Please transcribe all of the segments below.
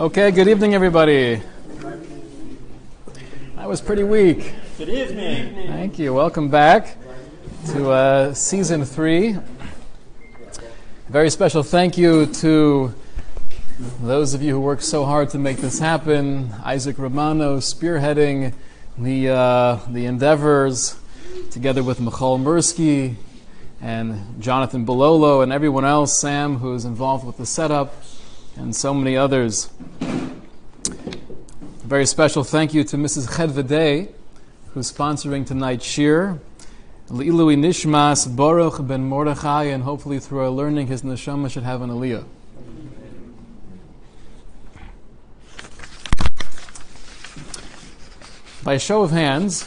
Okay, good evening, everybody. That was pretty weak. Good evening. Thank you. Welcome back to uh, season three. Very special thank you to those of you who worked so hard to make this happen. Isaac Romano spearheading the, uh, the endeavors, together with Michal Mursky and Jonathan Bololo and everyone else, Sam, who's involved with the setup, and so many others. A very special thank you to Mrs. Chedvedei, who's sponsoring tonight's shir. Le'ilui Nishmas Baruch ben Mordechai, and hopefully through our learning, his neshama should have an aliyah. By show of hands,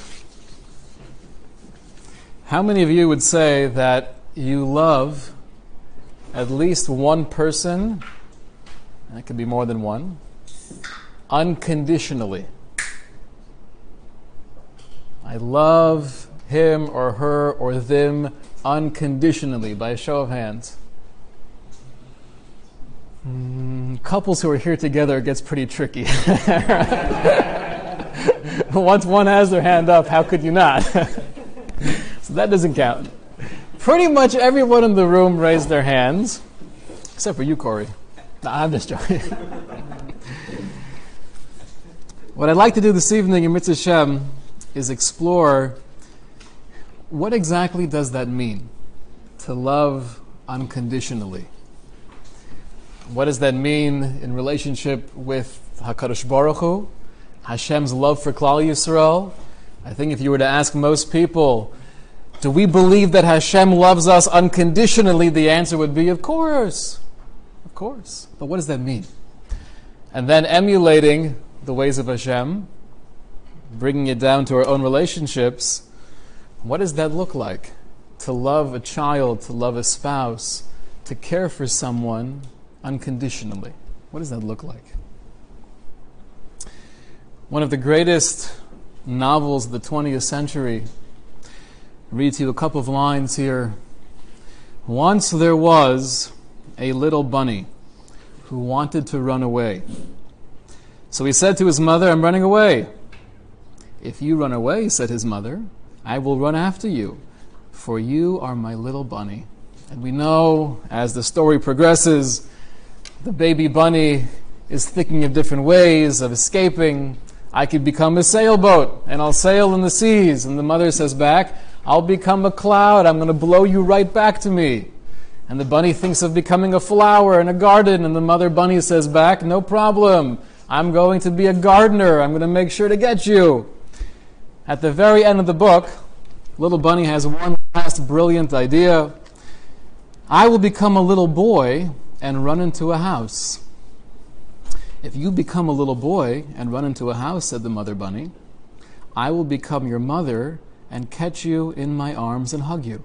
how many of you would say that you love at least one person, it could be more than one, unconditionally? I love him or her or them unconditionally, by a show of hands. Mm, couples who are here together gets pretty tricky. Once one has their hand up, how could you not? so that doesn't count. Pretty much everyone in the room raised their hands, except for you, Corey. No, I'm just joking. what I'd like to do this evening in Mitzvah Shem is explore what exactly does that mean to love unconditionally. What does that mean in relationship with Hakadosh Baruch Hu? Hashem's love for Klal Yisrael. I think if you were to ask most people, do we believe that Hashem loves us unconditionally? The answer would be, of course. Of course. But what does that mean? And then emulating the ways of Hashem, bringing it down to our own relationships, what does that look like? To love a child, to love a spouse, to care for someone unconditionally. What does that look like? One of the greatest novels of the 20th century. read to you a couple of lines here. Once there was a little bunny who wanted to run away. So he said to his mother, I'm running away. If you run away, said his mother, I will run after you, for you are my little bunny. And we know as the story progresses, the baby bunny is thinking of different ways of escaping, I could become a sailboat and I'll sail in the seas. And the mother says back, I'll become a cloud. I'm going to blow you right back to me. And the bunny thinks of becoming a flower in a garden. And the mother bunny says back, No problem. I'm going to be a gardener. I'm going to make sure to get you. At the very end of the book, little bunny has one last brilliant idea. I will become a little boy and run into a house. If you become a little boy and run into a house, said the mother bunny, I will become your mother and catch you in my arms and hug you.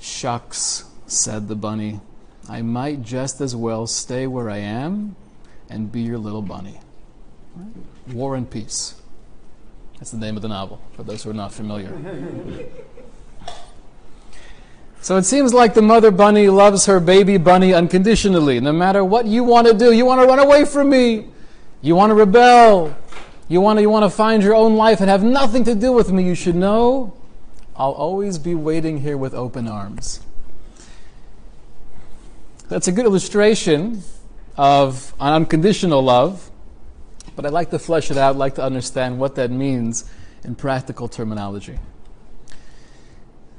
Shucks, said the bunny, I might just as well stay where I am and be your little bunny. War and Peace. That's the name of the novel, for those who are not familiar. So it seems like the mother bunny loves her baby bunny unconditionally. No matter what you want to do, you want to run away from me. You want to rebel. You want to, you want to find your own life and have nothing to do with me. You should know I'll always be waiting here with open arms. That's a good illustration of an unconditional love, but I'd like to flesh it out, I'd like to understand what that means in practical terminology.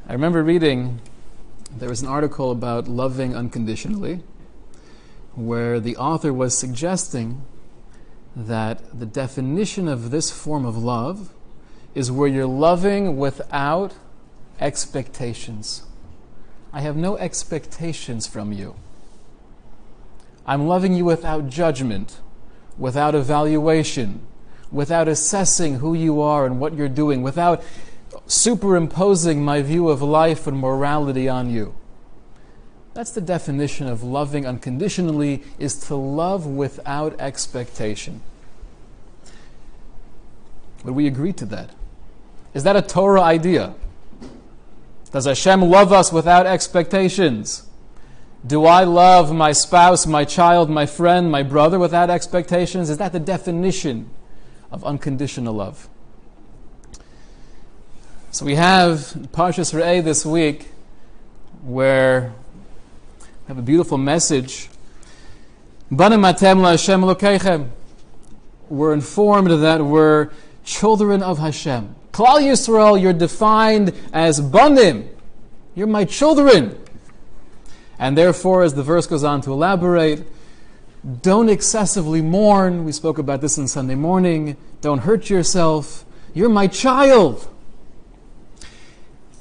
I remember reading there was an article about loving unconditionally where the author was suggesting that the definition of this form of love is where you're loving without expectations. I have no expectations from you. I'm loving you without judgment, without evaluation, without assessing who you are and what you're doing, without superimposing my view of life and morality on you. That's the definition of loving unconditionally is to love without expectation. Would we agree to that? Is that a Torah idea? Does Hashem love us without expectations? Do I love my spouse, my child, my friend, my brother without expectations? Is that the definition of unconditional love? So we have Parshas Re'eh this week where we have a beautiful message. We're informed that we're children of Hashem. Klal Yisrael, you're defined as banim. You're my children. And therefore, as the verse goes on to elaborate, don't excessively mourn. We spoke about this on Sunday morning. Don't hurt yourself. You're my child.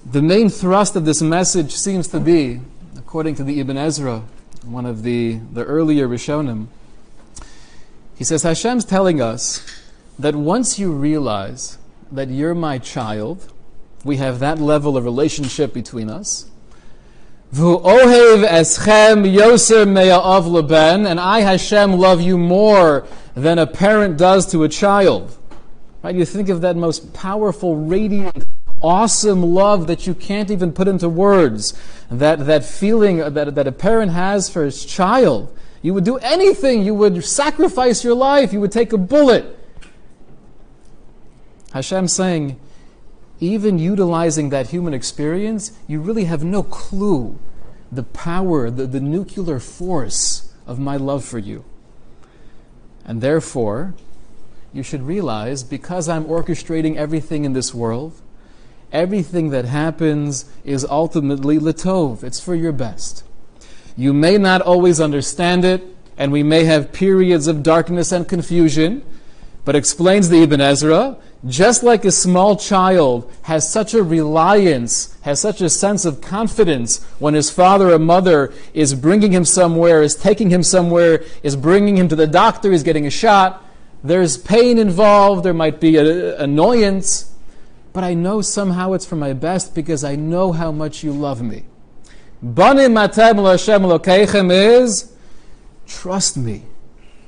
The main thrust of this message seems to be, according to the Ibn Ezra, one of the, the earlier Rishonim, he says Hashem's telling us that once you realize that you're my child, we have that level of relationship between us, and I, Hashem, love you more than a parent does to a child. Right? You think of that most powerful, radiant, awesome love that you can't even put into words. That, that feeling that, that a parent has for his child. You would do anything. You would sacrifice your life. You would take a bullet. Hashem saying, even utilizing that human experience, you really have no clue the power, the, the nuclear force of my love for you. And therefore, you should realize because I'm orchestrating everything in this world, everything that happens is ultimately latov. It's for your best. You may not always understand it, and we may have periods of darkness and confusion, but explains the Ibn Ezra, just like a small child has such a reliance, has such a sense of confidence when his father or mother is bringing him somewhere, is taking him somewhere, is bringing him to the doctor, is getting a shot. There's pain involved, there might be an annoyance, but I know somehow it's for my best because I know how much you love me. Banim Hashem is trust me.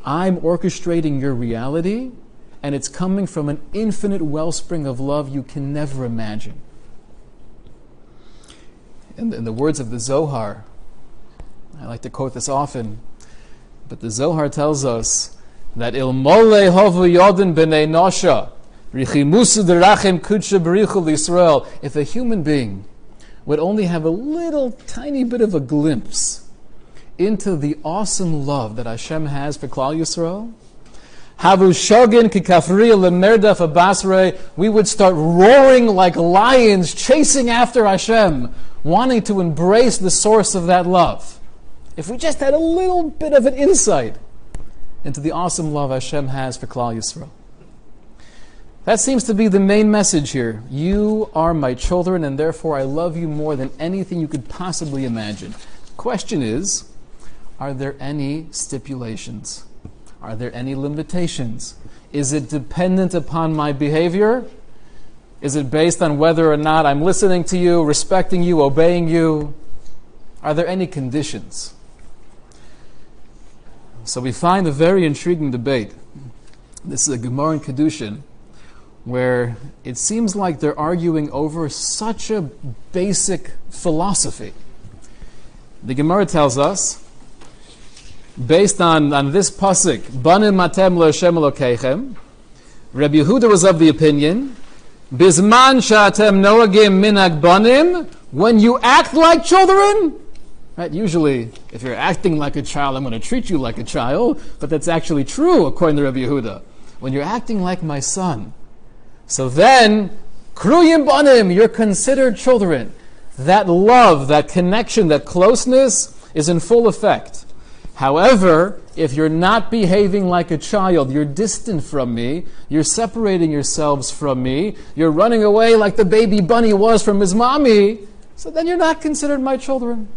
I'm orchestrating your reality and it's coming from an infinite wellspring of love you can never imagine. In, in the words of the Zohar, I like to quote this often, but the Zohar tells us that ilmole hovu yodin b'nei nosha. If a human being would only have a little tiny bit of a glimpse into the awesome love that Hashem has for Klal Yisrael, Havu shogin kikafriya lemerdaf abasre. We would start roaring like lions, chasing after Hashem, wanting to embrace the source of that love. If we just had a little bit of an insight into the awesome love Hashem has for Klal Yisrael. That seems to be the main message here. You are my children, and therefore I love you more than anything you could possibly imagine. Question is, are there any stipulations? Are there any limitations? Is it dependent upon my behavior? Is it based on whether or not I'm listening to you, respecting you, obeying you? Are there any conditions? So we find a very intriguing debate. This is a Gemara in Kedushin, where it seems like they're arguing over such a basic philosophy. The Gemara tells us based on, on this pasuk, Banim matem Hashem Elokeichem, Rabbi Yehuda was of the opinion, Bisman shatem noagim minag banim, when you act like children, right? Usually, if you're acting like a child, I'm going to treat you like a child, but that's actually true according to Rabbi Yehuda. When you're acting like my son, so then, kruyim banim, you're considered children. That love, that connection, that closeness is in full effect. However, if you're not behaving like a child, you're distant from me, you're separating yourselves from me, you're running away like the baby bunny was from his mommy, so then you're not considered my children.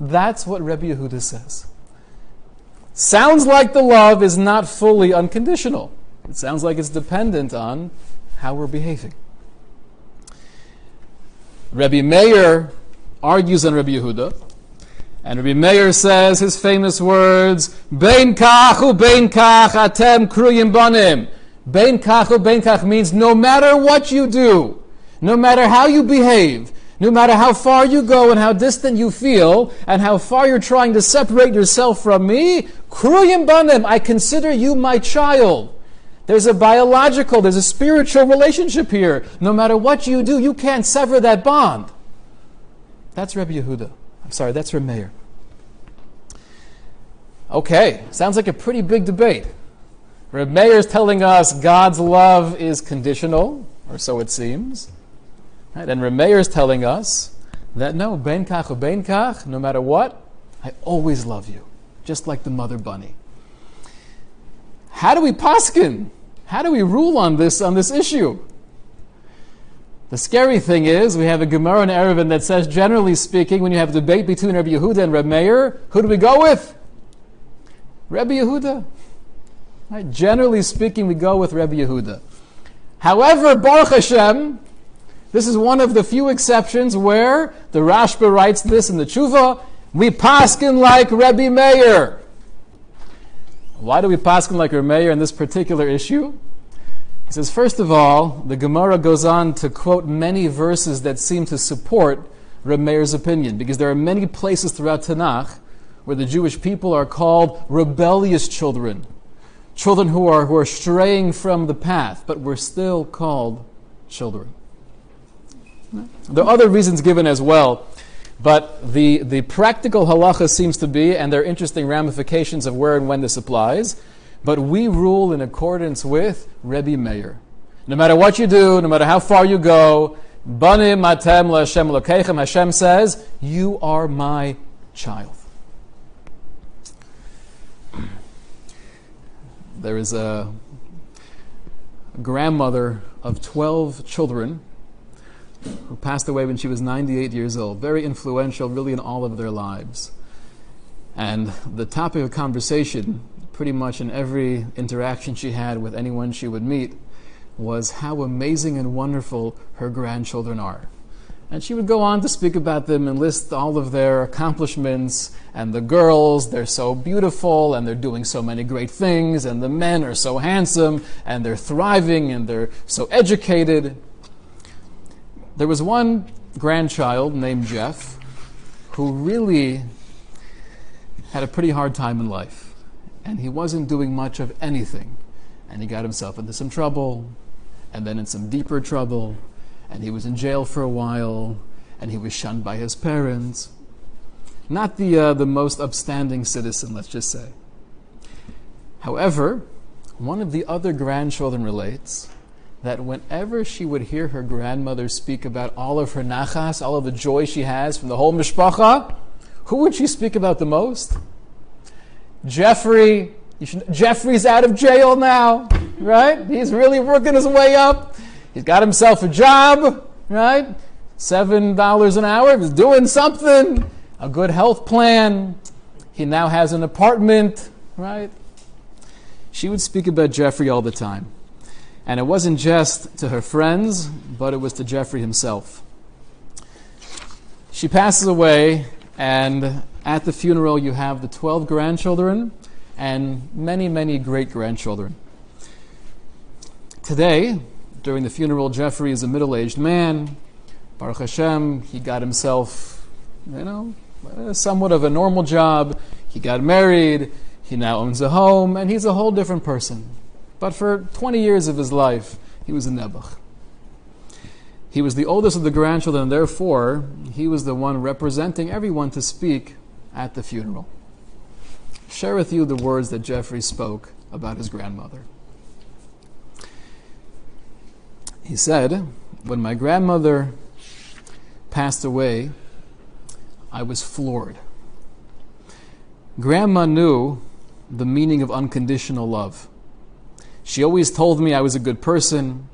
That's what Rebbe Yehuda says. Sounds like the love is not fully unconditional. It sounds like it's dependent on how we're behaving. Rebbe Meir argues on Rebbe Yehuda and Rabbi Meir says his famous words, Bein kach bein kach atem kruyim banim. Bein kach bein kach means no matter what you do, no matter how you behave, No matter how far you go and how distant you feel, and how far you're trying to separate yourself from me, kruyim banim, I consider you my child. There's a biological, there's a spiritual relationship here. No matter what you do, you can't sever that bond. That's Rebbe Yehuda. I'm sorry, that's Rebbe Meir. Okay, sounds like a pretty big debate. Rebbe Meir is telling us God's love is conditional, or so it seems. Right? And Rebbe Meir is telling us that no, ben kach ben kach, no matter what, I always love you, just like the mother bunny. How do we paskin? How do we rule on this on this issue? The scary thing is, we have a Gemara in Eruvin that says, generally speaking, when you have a debate between Rabbi Yehuda and Rabbi Meir, who do we go with? Rabbi Yehuda. Right? Generally speaking, we go with Rabbi Yehuda. However, Baruch Hashem, this is one of the few exceptions where the Rashba writes this in the Tshuva, we paskin like Rabbi Meir. Why do we paskin like Rabbi Meir in this particular issue? He says, first of all, the Gemara goes on to quote many verses that seem to support Reb Meir's opinion, because there are many places throughout Tanakh where the Jewish people are called rebellious children, children who are, who are straying from the path, but we're still called children. There are other reasons given as well, but the, the practical halacha seems to be, and there are interesting ramifications of where and when this applies, but we rule in accordance with Rebbe Meir. No matter what you do, no matter how far you go, Banim Matem Hashem Lokechem, Hashem says, You are my child. There is a grandmother of 12 children who passed away when she was 98 years old. Very influential, really, in all of their lives. And the topic of conversation pretty much in every interaction she had with anyone she would meet was how amazing and wonderful her grandchildren are. And she would go on to speak about them and list all of their accomplishments. And the girls, they're so beautiful and they're doing so many great things. And the men are so handsome and they're thriving and they're so educated. There was one grandchild named Jeff who really had a pretty hard time in life and he wasn't doing much of anything. And he got himself into some trouble, and then in some deeper trouble, and he was in jail for a while, and he was shunned by his parents. Not the, uh, the most upstanding citizen, let's just say. However, one of the other grandchildren relates that whenever she would hear her grandmother speak about all of her nachas, all of the joy she has from the whole mishpacha, who would she speak about the most? Jeffrey, should, Jeffrey's out of jail now, right? He's really working his way up. He's got himself a job, right? Seven dollars an hour. He's doing something. A good health plan. He now has an apartment, right? She would speak about Jeffrey all the time. And it wasn't just to her friends, but it was to Jeffrey himself. She passes away, and at the funeral, you have the 12 grandchildren and many, many great grandchildren. Today, during the funeral, Jeffrey is a middle aged man. Baruch Hashem, he got himself, you know, eh, somewhat of a normal job. He got married. He now owns a home, and he's a whole different person. But for 20 years of his life, he was a Nebuch. He was the oldest of the grandchildren, and therefore, he was the one representing everyone to speak at the funeral. Share with you the words that Jeffrey spoke about his grandmother. He said, When my grandmother passed away, I was floored. Grandma knew the meaning of unconditional love. She always told me I was a good person,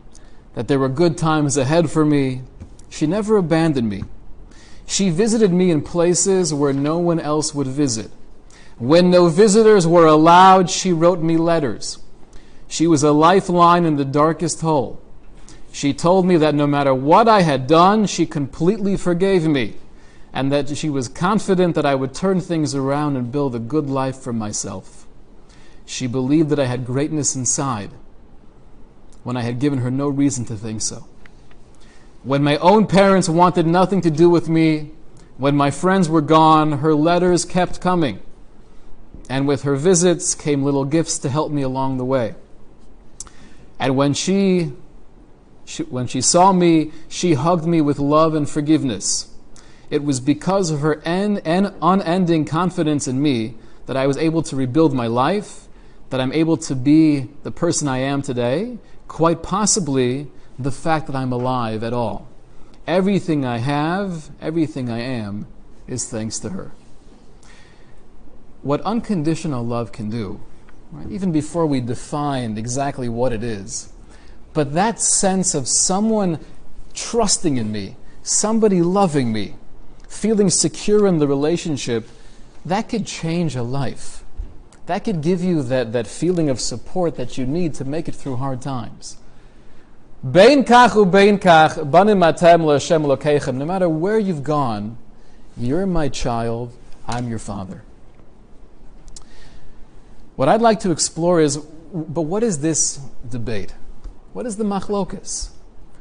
that there were good times ahead for me. She never abandoned me. She visited me in places where no one else would visit. When no visitors were allowed, she wrote me letters. She was a lifeline in the darkest hole. She told me that no matter what I had done, she completely forgave me, and that she was confident that I would turn things around and build a good life for myself. She believed that I had greatness inside when I had given her no reason to think so. When my own parents wanted nothing to do with me, when my friends were gone, her letters kept coming. And with her visits came little gifts to help me along the way. And when she, she, when she saw me, she hugged me with love and forgiveness. It was because of her en, en, unending confidence in me that I was able to rebuild my life, that I'm able to be the person I am today, quite possibly the fact that I'm alive at all. Everything I have, everything I am, is thanks to her. What unconditional love can do, right, even before we define exactly what it is, but that sense of someone trusting in me, somebody loving me, feeling secure in the relationship, that could change a life. That could give you that, that feeling of support that you need to make it through hard times. No matter where you've gone, you're my child, I'm your father. What I'd like to explore is, but what is this debate? What is the machlokas?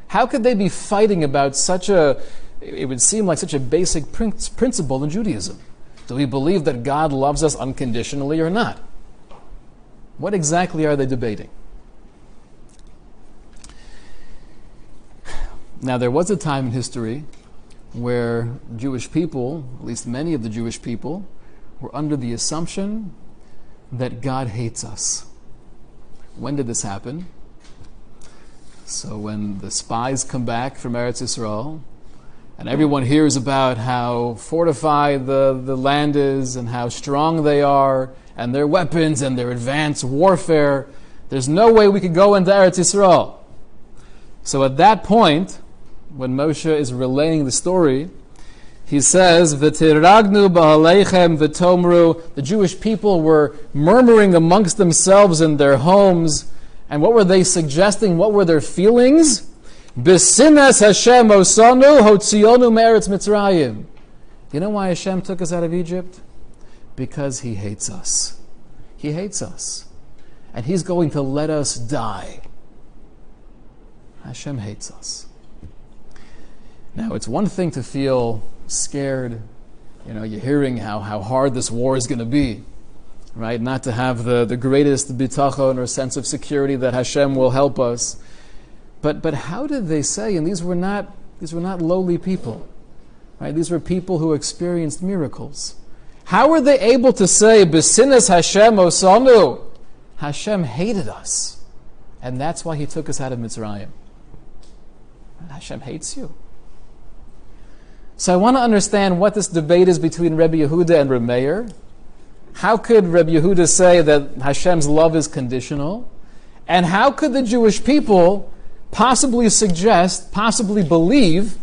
How could they be fighting about such a, it would seem like such a basic principle in Judaism? Do we believe that God loves us unconditionally or not? What exactly are they debating? Now, there was a time in history where Jewish people, at least many of the Jewish people, were under the assumption that God hates us. When did this happen? So, when the spies come back from Eretz Israel, and everyone hears about how fortified the, the land is and how strong they are, and their weapons and their advanced warfare, there's no way we could go into Eretz Israel. So, at that point, when Moshe is relaying the story, he says. The Jewish people were murmuring amongst themselves in their homes, and what were they suggesting? What were their feelings? Hashem osanu hotzionu meretz Mitzrayim. You know why Hashem took us out of Egypt? Because He hates us. He hates us, and He's going to let us die. Hashem hates us. Now, it's one thing to feel scared. You know, you're hearing how, how hard this war is going to be, right? Not to have the, the greatest bitachon or sense of security that Hashem will help us. But, but how did they say, and these were not, these were not lowly people, right? These were people who experienced miracles. How were they able to say, Besinas Hashem osanu? Hashem hated us. And that's why he took us out of Mitzrayim. Hashem hates you. So I want to understand what this debate is between Rebbe Yehuda and Rebbe Meir. How could Rebbe Yehuda say that Hashem's love is conditional? And how could the Jewish people possibly suggest, possibly believe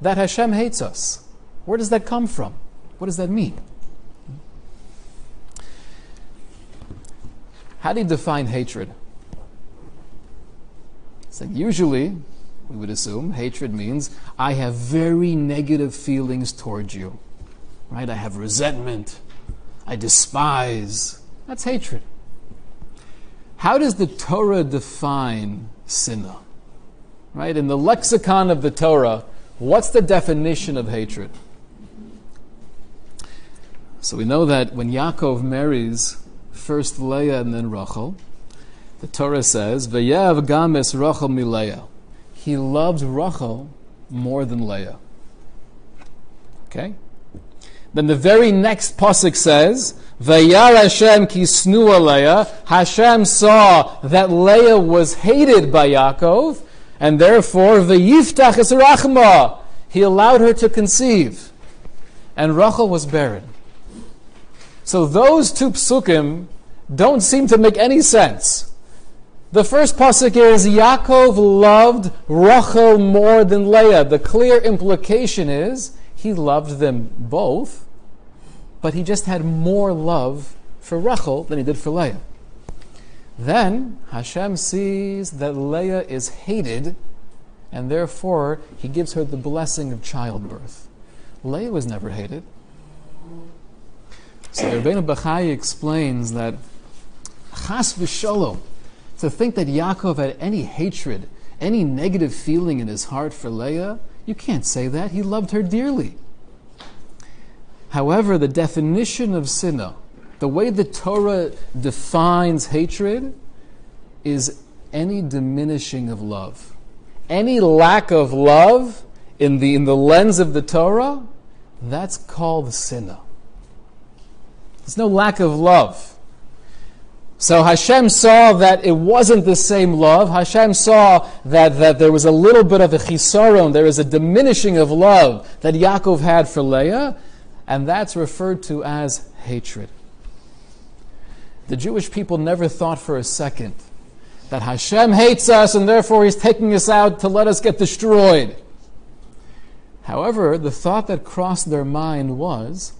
that Hashem hates us? Where does that come from? What does that mean? How do you define hatred? So usually, we would assume. Hatred means I have very negative feelings towards you. Right? I have resentment. I despise. That's hatred. How does the Torah define sinna? Right? In the lexicon of the Torah, what's the definition of hatred? So we know that when Yaakov marries first Leah and then Rachel, the Torah says, "V'yav games Rachel mileah." he loved Rachel more than Leah. Okay? Then the very next pasuk says, Vayar Hashem kisnu Leah. Hashem saw that Leah was hated by Yaakov, and therefore Vayiftach es He allowed her to conceive, and Rachel was barren. So those two psukim don't seem to make any sense. The first pasuk is Yaakov loved Rachel more than Leah. The clear implication is he loved them both, but he just had more love for Rachel than he did for Leah. Then Hashem sees that Leah is hated, and therefore he gives her the blessing of childbirth. Leah was never hated. So Rabbeinu Bachai explains that Chas v'sholom, to think that Yaakov had any hatred, any negative feeling in his heart for Leah? You can't say that. He loved her dearly. However, the definition of sinna, the way the Torah defines hatred, is any diminishing of love. Any lack of love in the, in the lens of the Torah, that's called sinna. There's no lack of love. So Hashem saw that it wasn't the same love. Hashem saw that, that there was a little bit of a chisaron, there is a diminishing of love that Yaakov had for Leah, and that's referred to as hatred. The Jewish people never thought for a second that Hashem hates us and therefore He's taking us out to let us get destroyed. However, the thought that crossed their mind was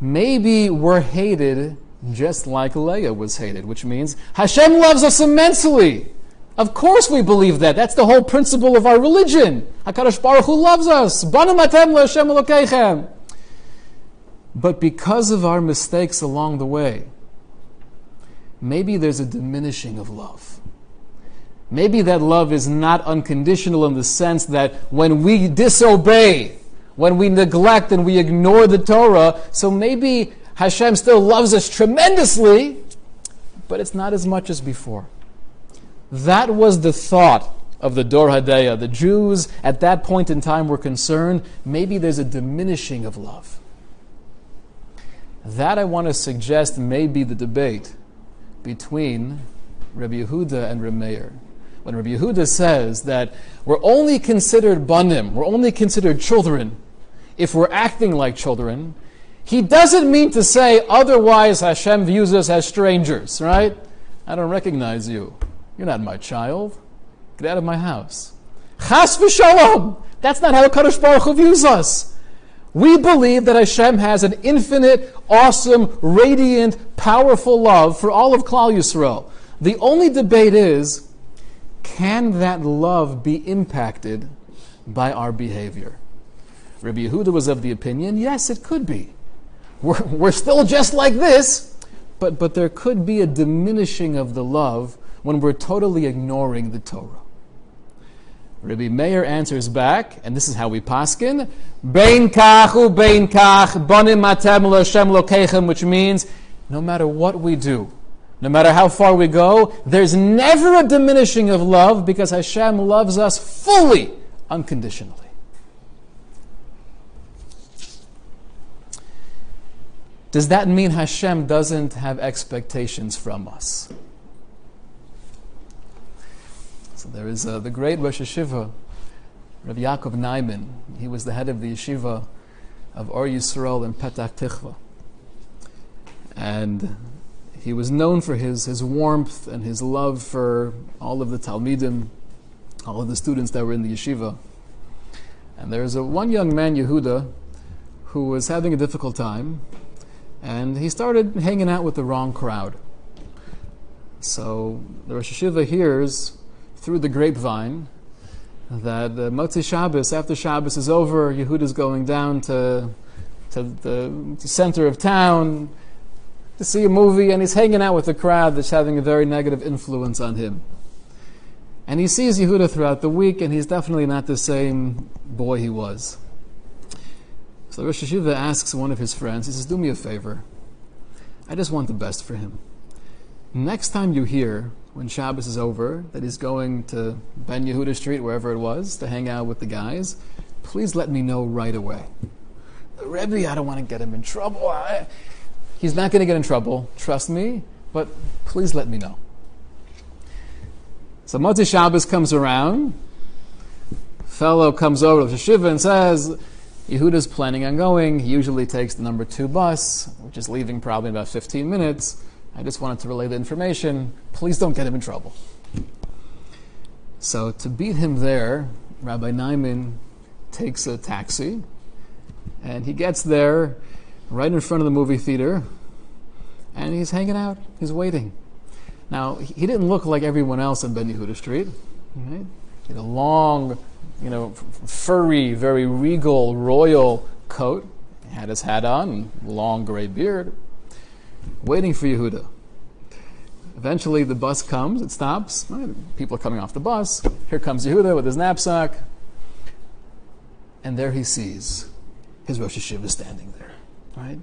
maybe we're hated just like Leah was hated, which means Hashem loves us immensely. Of course we believe that. That's the whole principle of our religion. HaKadosh Baruch Hu loves us. But because of our mistakes along the way, maybe there's a diminishing of love. Maybe that love is not unconditional in the sense that when we disobey, when we neglect and we ignore the Torah, so maybe Hashem still loves us tremendously, but it's not as much as before. That was the thought of the Dor Hadeah. The Jews at that point in time were concerned maybe there's a diminishing of love. That I want to suggest may be the debate between Rabbi Yehuda and Rabbi. When Rabbi Yehuda says that we're only considered banim, we're only considered children, if we're acting like children, he doesn't mean to say otherwise Hashem views us as strangers, right? I don't recognize you. You're not my child. Get out of my house. Chas v'shalom. That's not how Kadosh Baruch Hu views us. We believe that Hashem has an infinite, awesome, radiant, powerful love for all of Klal Yisrael. The only debate is, can that love be impacted by our behavior? Rabbi Yehuda was of the opinion, yes, it could be. We're, we're still just like this, but, but there could be a diminishing of the love when we're totally ignoring the Torah. Rabbi Meir answers back, and this is how we paskin: Bein kachu bein kach bonim matem Hashem lokechem, which means no matter what we do, no matter how far we go, there's never a diminishing of love because Hashem loves us fully, unconditionally. Does that mean Hashem doesn't have expectations from us? So there is uh, the great Rosh Yeshiva, Rabbi Yaakov Naiman. He was the head of the yeshiva of Or Yisrael in Petach Tikva. And he was known for his, his warmth and his love for all of the Talmidim, all of the students that were in the yeshiva. And there is a one young man, Yehuda, who was having a difficult time, and he started hanging out with the wrong crowd. So the Rosh Yeshiva hears through the grapevine that the Motzei Shabbos, after Shabbos is over, Yehuda's going down to, to the center of town to see a movie, and he's hanging out with a crowd that's having a very negative influence on him. And he sees Yehuda throughout the week, and he's definitely not the same boy he was. So Rosh Yeshiva asks one of his friends, he says, Do me a favor. I just want the best for him. Next time you hear, when Shabbos is over, that he's going to Ben Yehuda Street, wherever it was, to hang out with the guys, please let me know right away. The Rebbe, I don't want to get him in trouble. I, he's not going to get in trouble, trust me, but please let me know. So Motzei Shabbos comes around, fellow comes over to Shiva and says, Yehuda's planning on going. He usually takes the number two bus, which is leaving probably in about 15 minutes. I just wanted to relay the information. Please don't get him in trouble. So to beat him there, Rabbi Naiman takes a taxi, and he gets there right in front of the movie theater, and he's hanging out. He's waiting. Now he didn't look like everyone else on Ben Yehuda Street. Right? He had a long you know, furry, very regal, royal coat. He had his hat on, long gray beard, waiting for Yehuda. Eventually, the bus comes, it stops. People are coming off the bus. Here comes Yehuda with his knapsack. And there he sees his Rosh Yeshiva standing there, right?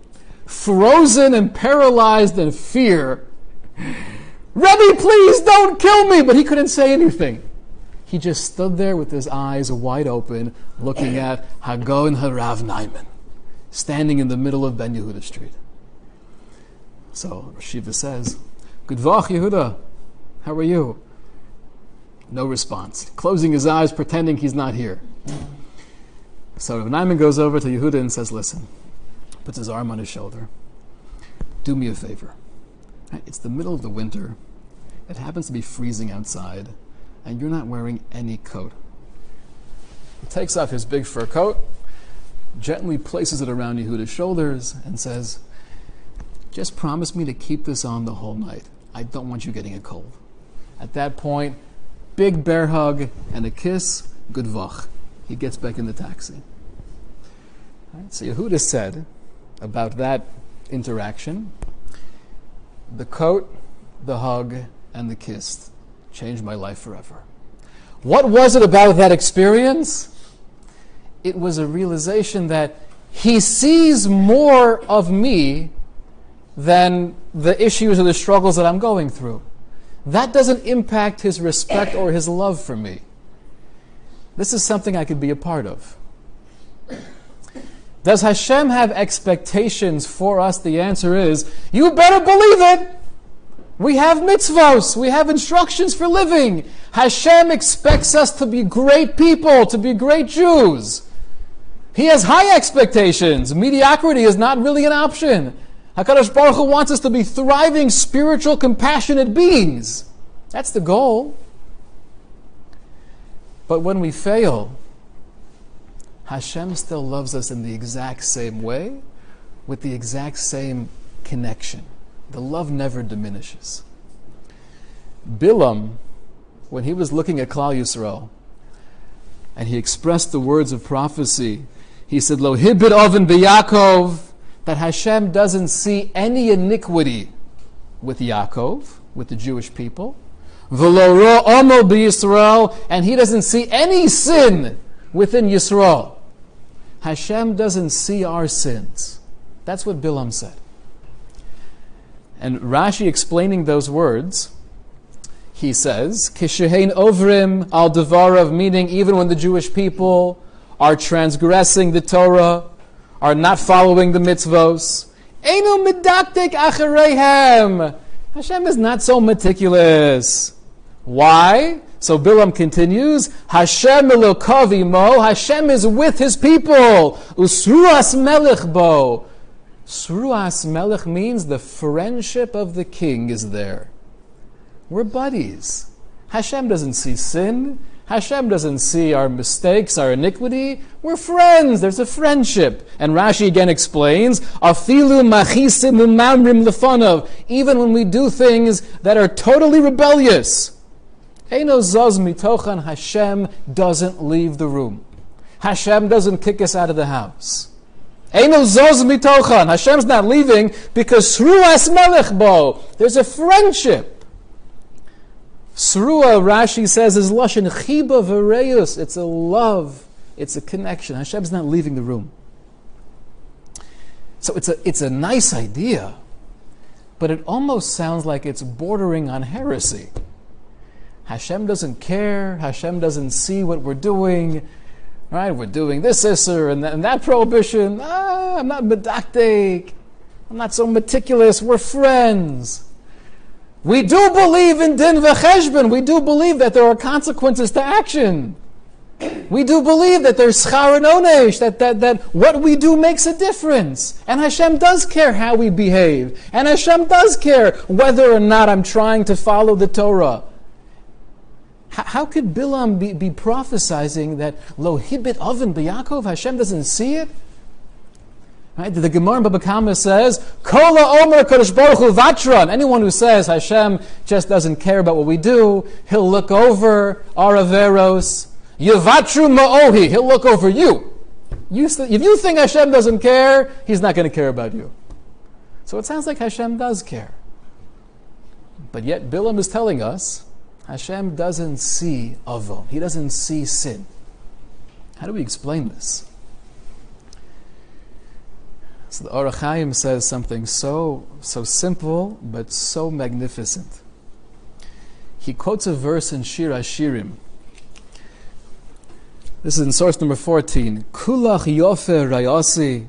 Frozen and paralyzed in fear. Rebbe, please don't kill me! But he couldn't say anything. He just stood there with his eyes wide open, looking at HaGaon Harav Naiman, standing in the middle of Ben Yehuda Street. So Shiva says, Good vach, Yehuda. How are you? No response. Closing his eyes, pretending he's not here. So Rav Naiman goes over to Yehuda and says, Listen, puts his arm on his shoulder. Do me a favor. It's the middle of the winter. It happens to be freezing outside, and you're not wearing any coat. He takes off his big fur coat, gently places it around Yehuda's shoulders, and says, Just promise me to keep this on the whole night. I don't want you getting a cold. At that point, big bear hug and a kiss, good vach. He gets back in the taxi. Right, so Yehuda said about that interaction, the coat, the hug, and the kiss changed my life forever. What was it about that experience? It was a realization that he sees more of me than the issues or the struggles that I'm going through. That doesn't impact his respect or his love for me. This is something I could be a part of. Does Hashem have expectations for us? The answer is you better believe it. We have mitzvos, we have instructions for living. Hashem expects us to be great people, to be great Jews. He has high expectations. Mediocrity is not really an option. HaKadosh Baruch Hu wants us to be thriving, spiritual, compassionate beings. That's the goal. But when we fail, Hashem still loves us in the exact same way, with the exact same connection. The love never diminishes. Bilam, when he was looking at Klal Yisrael, and he expressed the words of prophecy, he said, Lo hibit oven b'Yakov, that Hashem doesn't see any iniquity with Yaakov, with the Jewish people. V'lo omo b'Yisrael, and he doesn't see any sin within Yisrael. Hashem doesn't see our sins. That's what Bilam said. And Rashi explaining those words, he says, Kishehein ovrim al devarav, meaning even when the Jewish people are transgressing the Torah, are not following the mitzvos. Hashem is not so meticulous. Why? So Bilam continues, Hashem Hashem is with his people. Usruas melech bo. Sruas melech means the friendship of the king is there. We're buddies. Hashem doesn't see sin. Hashem doesn't see our mistakes, our iniquity. We're friends. There's a friendship. And Rashi again explains, Afilu machisim. Even when we do things that are totally rebellious. Eino zaz mitochan, Hashem doesn't leave the room. Hashem doesn't kick us out of the house. Eino zaz mitochan. Hashem's not leaving because sruas melech bo. There's a friendship. Srua, Rashi says, is lashon chiba v'reus. It's a love. It's a connection. Hashem's not leaving the room. So it's a, it's a nice idea, but it almost sounds like it's bordering on heresy. Hashem doesn't care. Hashem doesn't see what we're doing. Right? We're doing this isser and, and that prohibition. Ah, I'm not medakdek. I'm not so meticulous. We're friends. We do believe in din v'cheshbon. We do believe that there are consequences to action. We do believe that there's schar and onesh, that, that, that what we do makes a difference. And Hashem does care how we behave. And Hashem does care whether or not I'm trying to follow the Torah. How, how could Bilam be, be prophesizing that lo hibit oven b'Yakov, Hashem doesn't see it? Right? The Gemara in Baba Kama says, Kola Omer Kadosh Baruch Hu Vatran. Anyone who says Hashem just doesn't care about what we do, he'll look over our Averos. Yavatru Ma'ohi. He'll look over you. you if you think Hashem doesn't care, he's not going to care about you. So it sounds like Hashem does care. But yet Bilam is telling us Hashem doesn't see avon. He doesn't see sin. How do we explain this? So the Ohr HaChaim says something so so simple but so magnificent. He quotes a verse in Shir Hashirim. This is in source number 14. Kulach yofe rayasi.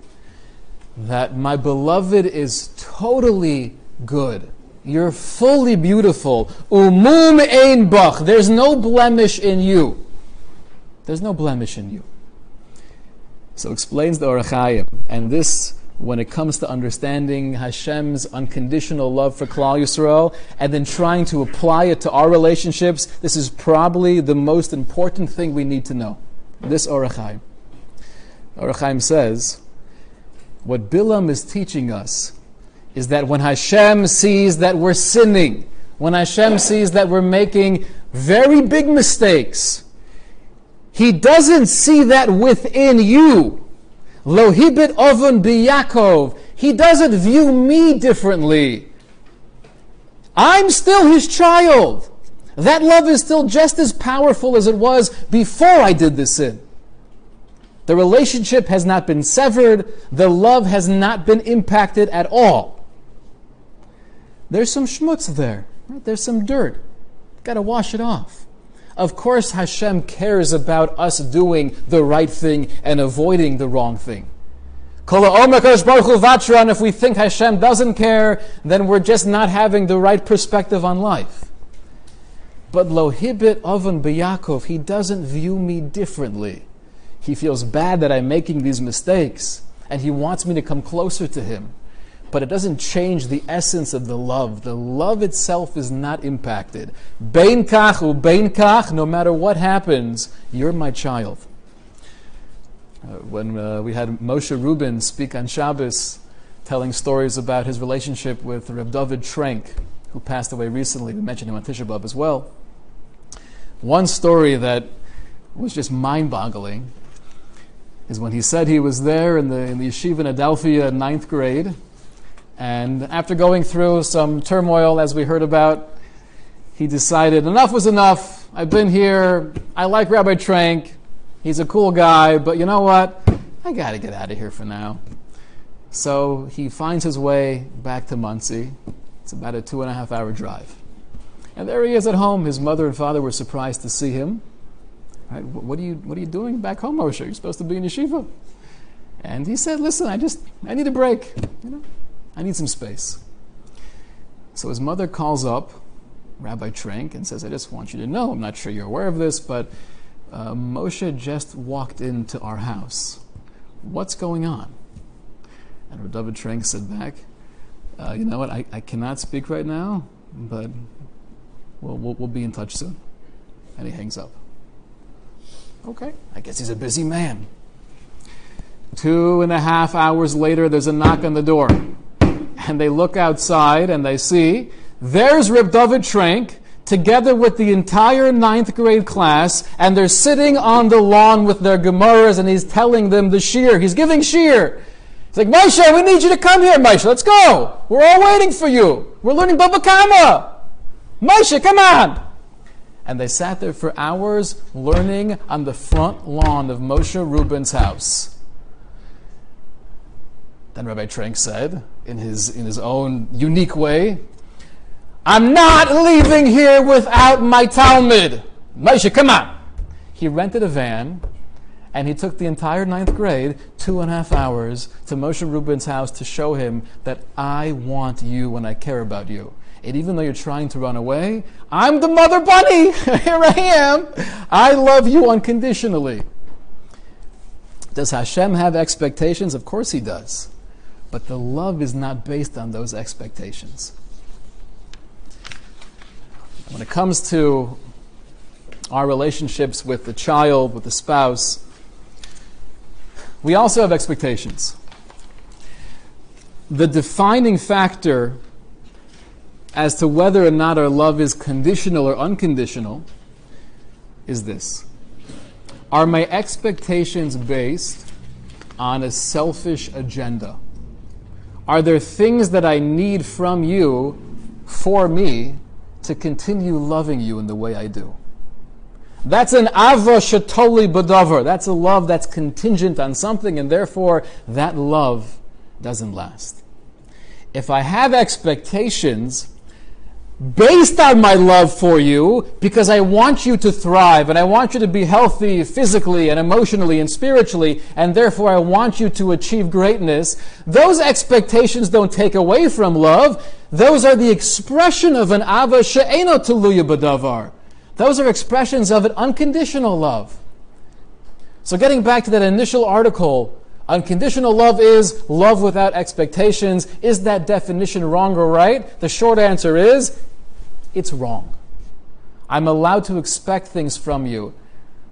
That my beloved is totally good. You're fully beautiful. Umum ein bach. There's no blemish in you. There's no blemish in you. So explains the Ohr HaChaim. And this when it comes to understanding Hashem's unconditional love for Klal Yisrael and then trying to apply it to our relationships, this is probably the most important thing we need to know. This. Ohr HaChaim says, what Bilam is teaching us is that when Hashem sees that we're sinning, when Hashem sees that we're making very big mistakes, He doesn't see that within you. Lohibit ovun biyakov. He doesn't view me differently. I'm still his child. That love is still just as powerful as it was before I did this sin. The relationship has not been severed. The love has not been impacted at all. There's some schmutz there. There's some dirt. Got to wash it off. Of course, Hashem cares about us doing the right thing and avoiding the wrong thing. If we think Hashem doesn't care, then we're just not having the right perspective on life. But lohibit oven b'Yakov, he doesn't view me differently. He feels bad that I'm making these mistakes, and he wants me to come closer to him but it doesn't change the essence of the love. The love itself is not impacted. Bein kach bein kach, no matter what happens, you're my child. Uh, when uh, we had Moshe Rubin speak on Shabbos, telling stories about his relationship with Reb David Trenk, who passed away recently, we mentioned him on Tisha B'Av as well. One story that was just mind-boggling is when he said he was there in the, in the yeshiva in Adelphia, ninth grade, and after going through some turmoil, as we heard about, he decided enough was enough. I've been here. I like Rabbi Trenk. He's a cool guy, but you know what? I got to get out of here for now. So he finds his way back to Monsey. It's about a two and a half hour drive. And there he is at home. His mother and father were surprised to see him. Right? What are you, what are you doing back home, Moshe? You're supposed to be in yeshiva. And he said, listen, I just, I need a break. You know? I need some space. So his mother calls up Rabbi Trenk and says, I just want you to know, I'm not sure you're aware of this, but uh, Moshe just walked into our house. What's going on? And Rabbi David Trenk said back, uh, You know what? I, I cannot speak right now, but we'll, we'll, we'll be in touch soon. And he hangs up. Okay, I guess he's a busy man. Two and a half hours later, there's a knock on the door and they look outside and they see there's Reb David Trenk together with the entire ninth grade class, and they're sitting on the lawn with their Gemaras, and he's telling them the shiur. He's giving shiur. He's like, Moshe, we need you to come here, Moshe. Let's go. We're all waiting for you. We're learning Baba Kama. Moshe, come on. And they sat there for hours learning on the front lawn of Moshe Rubin's house. Then Rabbi Trenk said, in his, in his own unique way, I'm not leaving here without my talmid. Moshe, come on. He rented a van and he took the entire ninth grade, two and a half hours, to Moshe Rubin's house to show him that I want you and I care about you. And even though you're trying to run away, I'm the mother bunny. Here I am. I love you unconditionally. Does Hashem have expectations? Of course he does. But the love is not based on those expectations. When it comes to our relationships with the child, with the spouse, we also have expectations. The defining factor as to whether or not our love is conditional or unconditional is this Are my expectations based on a selfish agenda? Are there things that I need from you for me, to continue loving you in the way I do. That's an ava shatoli badavar. That's a love that's contingent on something, and therefore that love doesn't last. If I have expectations based on my love for you because I want you to thrive and I want you to be healthy physically and emotionally and spiritually, and therefore I want you to achieve greatness. Those expectations don't take away from love. Those are the expression of an ava she'ena tuluya badavar. Those are expressions of an unconditional love. So getting back to that initial article, unconditional love is love without expectations. Is that definition wrong or right? The short answer is it's wrong. I'm allowed to expect things from you,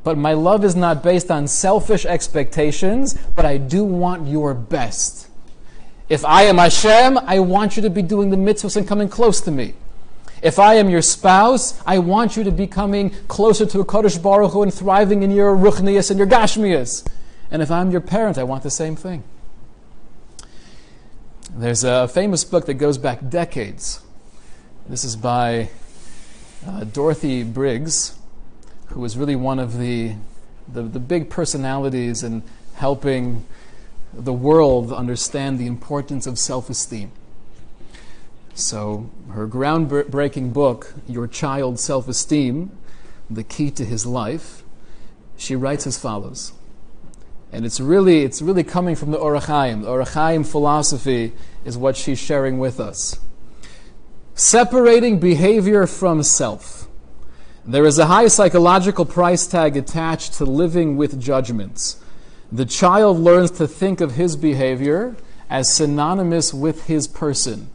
but my love is not based on selfish expectations, but I do want your best. If I am Hashem, I want you to be doing the mitzvahs and coming close to me. If I am your spouse, I want you to be coming closer to a Kadosh Baruch Hu and thriving in your ruchnias and your gashmias. And if I'm your parent, I want the same thing. There's a famous book that goes back decades this is by uh, Dorothy Briggs, who was really one of the, the, the big personalities in helping the world understand the importance of self esteem. So, her groundbreaking book, Your Child's Self Esteem The Key to His Life, she writes as follows. And it's really, it's really coming from the Ohr HaChaim. The Ohr HaChaim philosophy is what she's sharing with us separating behavior from self. There is a high psychological price tag attached to living with judgments. The child learns to think of his behavior as synonymous with his person.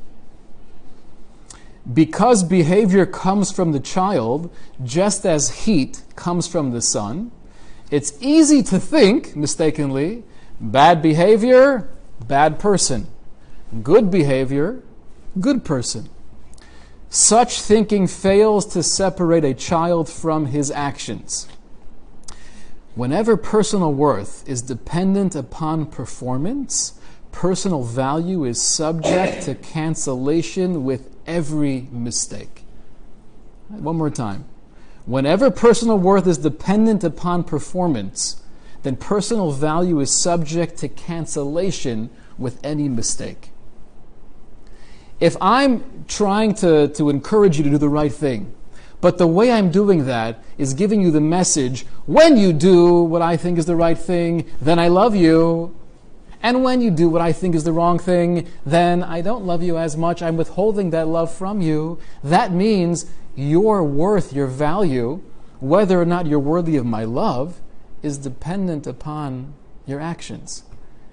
Because behavior comes from the child, just as heat comes from the sun, it's easy to think, mistakenly, bad behavior, bad person. Good behavior, good person. Such thinking fails to separate a child from his actions. Whenever personal worth is dependent upon performance, personal value is subject to cancellation with every mistake. One more time. Whenever personal worth is dependent upon performance, then personal value is subject to cancellation with any mistake if I'm trying to, to encourage you to do the right thing, but the way I'm doing that is giving you the message when you do what I think is the right thing, then I love you. And when you do what I think is the wrong thing, then I don't love you as much. I'm withholding that love from you. That means your worth, your value, whether or not you're worthy of my love, is dependent upon your actions.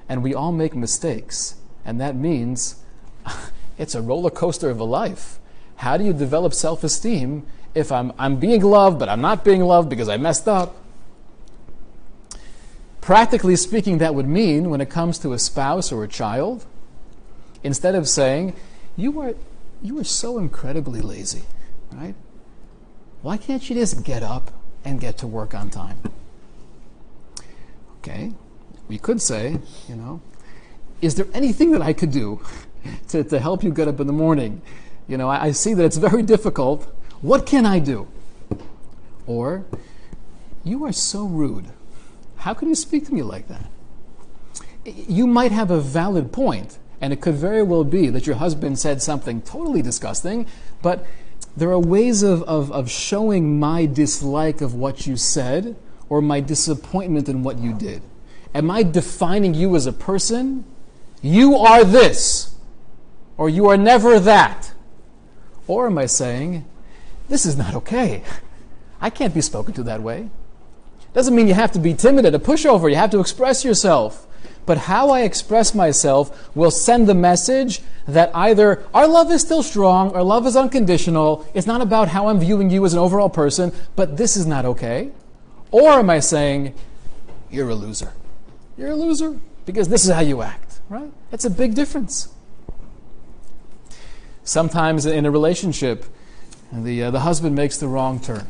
And we all make mistakes. And that means It's a roller coaster of a life. How do you develop self esteem if I'm, I'm being loved, but I'm not being loved because I messed up? Practically speaking, that would mean when it comes to a spouse or a child, instead of saying, You are, you are so incredibly lazy, right? Why can't you just get up and get to work on time? Okay, we could say, you know, is there anything that I could do to, to help you get up in the morning. You know, I, I see that it's very difficult. What can I do? Or, you are so rude. How can you speak to me like that? You might have a valid point, and it could very well be that your husband said something totally disgusting, but there are ways of, of, of showing my dislike of what you said or my disappointment in what you did. Am I defining you as a person? You are this or you are never that? Or am I saying, this is not okay? I can't be spoken to that way. Doesn't mean you have to be timid at a pushover, you have to express yourself. But how I express myself will send the message that either our love is still strong, our love is unconditional, it's not about how I'm viewing you as an overall person, but this is not okay. Or am I saying, you're a loser? You're a loser because this is how you act, right? That's a big difference. Sometimes in a relationship, the, uh, the husband makes the wrong turn.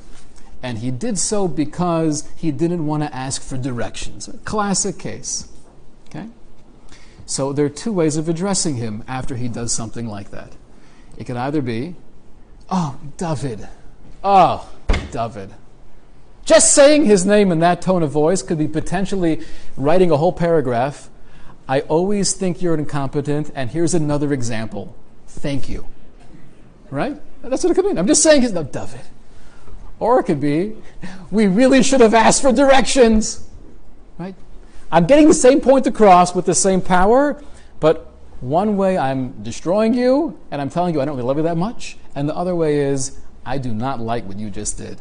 And he did so because he didn't want to ask for directions. A classic case. Okay? So there are two ways of addressing him after he does something like that. It could either be, Oh, David. Oh, David. Just saying his name in that tone of voice could be potentially writing a whole paragraph. I always think you're incompetent, and here's another example. Thank you. Right? That's what it could mean. I'm just saying his name, oh, David. Or it could be, we really should have asked for directions. Right? I'm getting the same point across with the same power, but one way I'm destroying you and I'm telling you I don't really love you that much, and the other way is I do not like what you just did.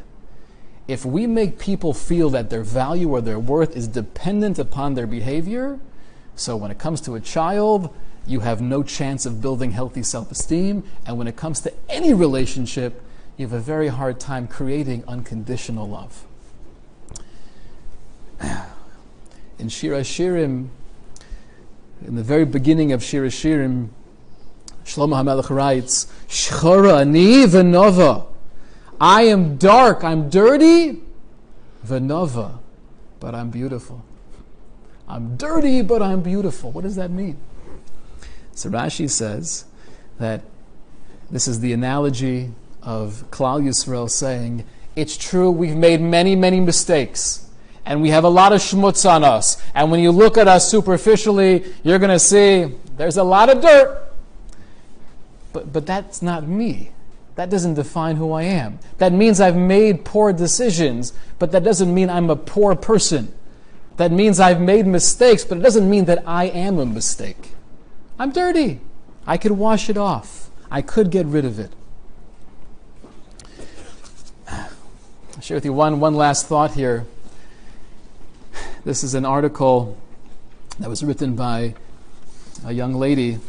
If we make people feel that their value or their worth is dependent upon their behavior, so when it comes to a child, you have no chance of building healthy self esteem, and when it comes to any relationship, you have a very hard time creating unconditional love. In Shir Shirim, in the very beginning of Shir Shirim, Shlomo HaMelech writes, Shchora ani v'nova. I am dark, I'm dirty, v'nova, but I'm beautiful. I'm dirty, but I'm beautiful. What does that mean? So Rashi says that this is the analogy of Klal Yisrael saying, It's true, we've made many, many mistakes. And we have a lot of schmutz on us. And when you look at us superficially, you're going to see there's a lot of dirt. But, but that's not me. That doesn't define who I am. That means I've made poor decisions, but that doesn't mean I'm a poor person. That means I've made mistakes, but it doesn't mean that I am a mistake. I'm dirty. I could wash it off. I could get rid of it. Share with you one, one last thought here. This is an article that was written by a young lady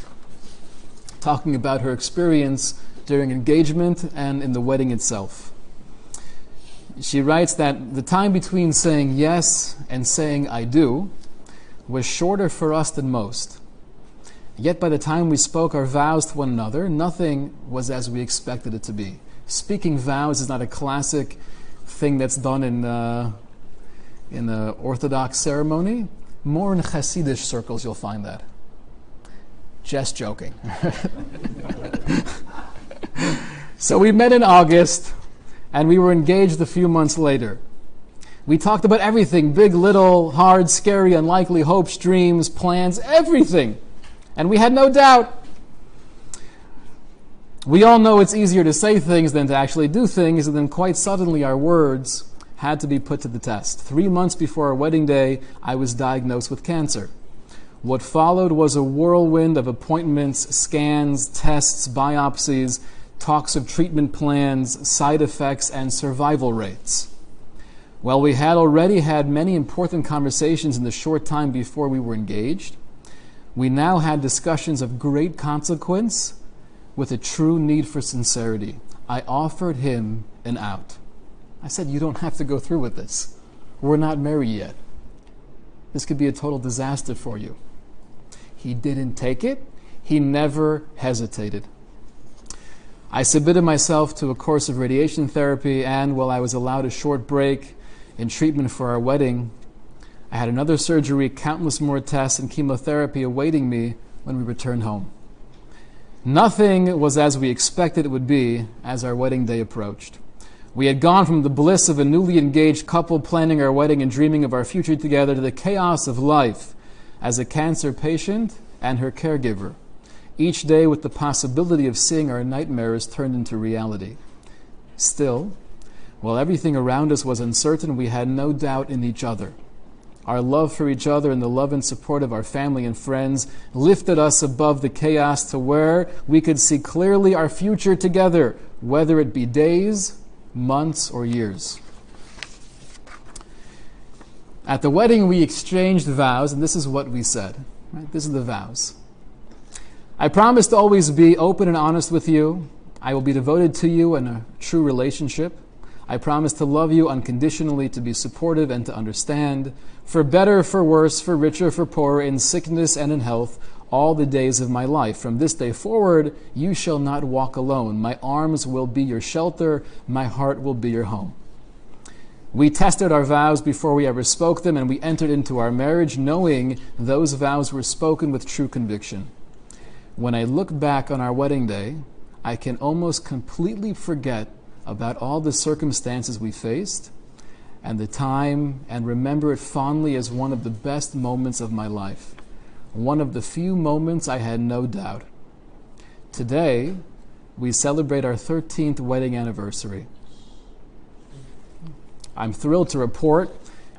talking about her experience during engagement and in the wedding itself. She writes that the time between saying yes and saying I do was shorter for us than most. Yet by the time we spoke our vows to one another, nothing was as we expected it to be. Speaking vows is not a classic thing that's done in, uh, in the Orthodox ceremony. More in Hasidic circles, you'll find that. Just joking. so we met in August and we were engaged a few months later. We talked about everything big, little, hard, scary, unlikely, hopes, dreams, plans, everything. And we had no doubt. We all know it's easier to say things than to actually do things, and then quite suddenly our words had to be put to the test. Three months before our wedding day, I was diagnosed with cancer. What followed was a whirlwind of appointments, scans, tests, biopsies, talks of treatment plans, side effects, and survival rates. Well, we had already had many important conversations in the short time before we were engaged. We now had discussions of great consequence with a true need for sincerity. I offered him an out. I said, You don't have to go through with this. We're not married yet. This could be a total disaster for you. He didn't take it, he never hesitated. I submitted myself to a course of radiation therapy, and while I was allowed a short break in treatment for our wedding, I had another surgery, countless more tests, and chemotherapy awaiting me when we returned home. Nothing was as we expected it would be as our wedding day approached. We had gone from the bliss of a newly engaged couple planning our wedding and dreaming of our future together to the chaos of life as a cancer patient and her caregiver each day with the possibility of seeing our nightmares turned into reality. Still, while everything around us was uncertain, we had no doubt in each other. Our love for each other and the love and support of our family and friends lifted us above the chaos to where we could see clearly our future together, whether it be days, months, or years. At the wedding, we exchanged vows, and this is what we said. Right? This is the vows. I promise to always be open and honest with you. I will be devoted to you in a true relationship. I promise to love you unconditionally, to be supportive and to understand, for better, for worse, for richer, for poorer, in sickness and in health, all the days of my life. From this day forward, you shall not walk alone. My arms will be your shelter, my heart will be your home. We tested our vows before we ever spoke them, and we entered into our marriage knowing those vows were spoken with true conviction. When I look back on our wedding day, I can almost completely forget about all the circumstances we faced and the time and remember it fondly as one of the best moments of my life. One of the few moments I had no doubt. Today, we celebrate our 13th wedding anniversary. I'm thrilled to report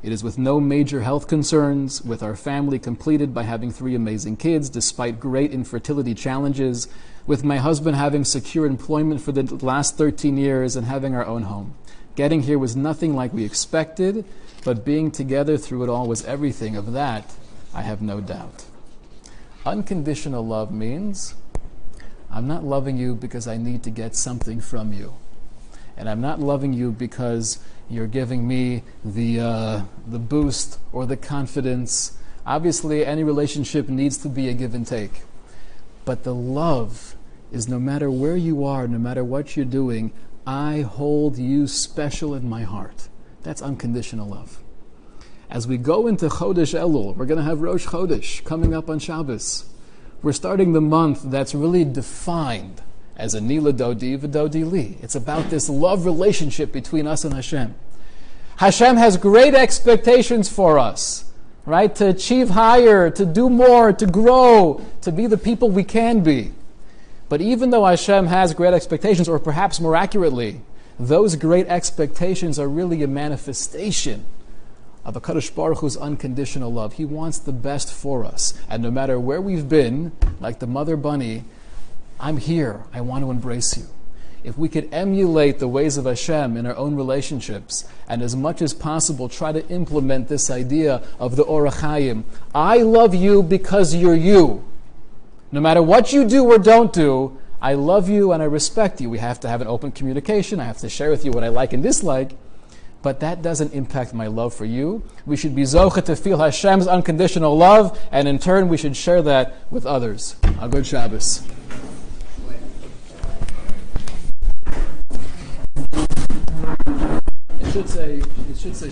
it is with no major health concerns, with our family completed by having three amazing kids despite great infertility challenges, with my husband having secure employment for the last 13 years and having our own home. Getting here was nothing like we expected, but being together through it all was everything. Of that, I have no doubt. Unconditional love means I'm not loving you because I need to get something from you. And I'm not loving you because you're giving me the, uh, the boost or the confidence. Obviously, any relationship needs to be a give and take. But the love is no matter where you are, no matter what you're doing, I hold you special in my heart. That's unconditional love. As we go into Chodesh Elul, we're going to have Rosh Chodesh coming up on Shabbos. We're starting the month that's really defined as a Nila Dodi V'Dodi Li. It's about this love relationship between us and Hashem. Hashem has great expectations for us, right? To achieve higher, to do more, to grow, to be the people we can be. But even though Hashem has great expectations, or perhaps more accurately, those great expectations are really a manifestation of a Kadosh Baruch Hu's unconditional love. He wants the best for us. And no matter where we've been, like the mother bunny, I'm here. I want to embrace you. If we could emulate the ways of Hashem in our own relationships, and as much as possible try to implement this idea of the Ohr HaChaim, I love you because you're you. No matter what you do or don't do, I love you and I respect you. We have to have an open communication. I have to share with you what I like and dislike. But that doesn't impact my love for you. We should be zocha to feel Hashem's unconditional love, and in turn, we should share that with others. A good Shabbos. Should say, it should say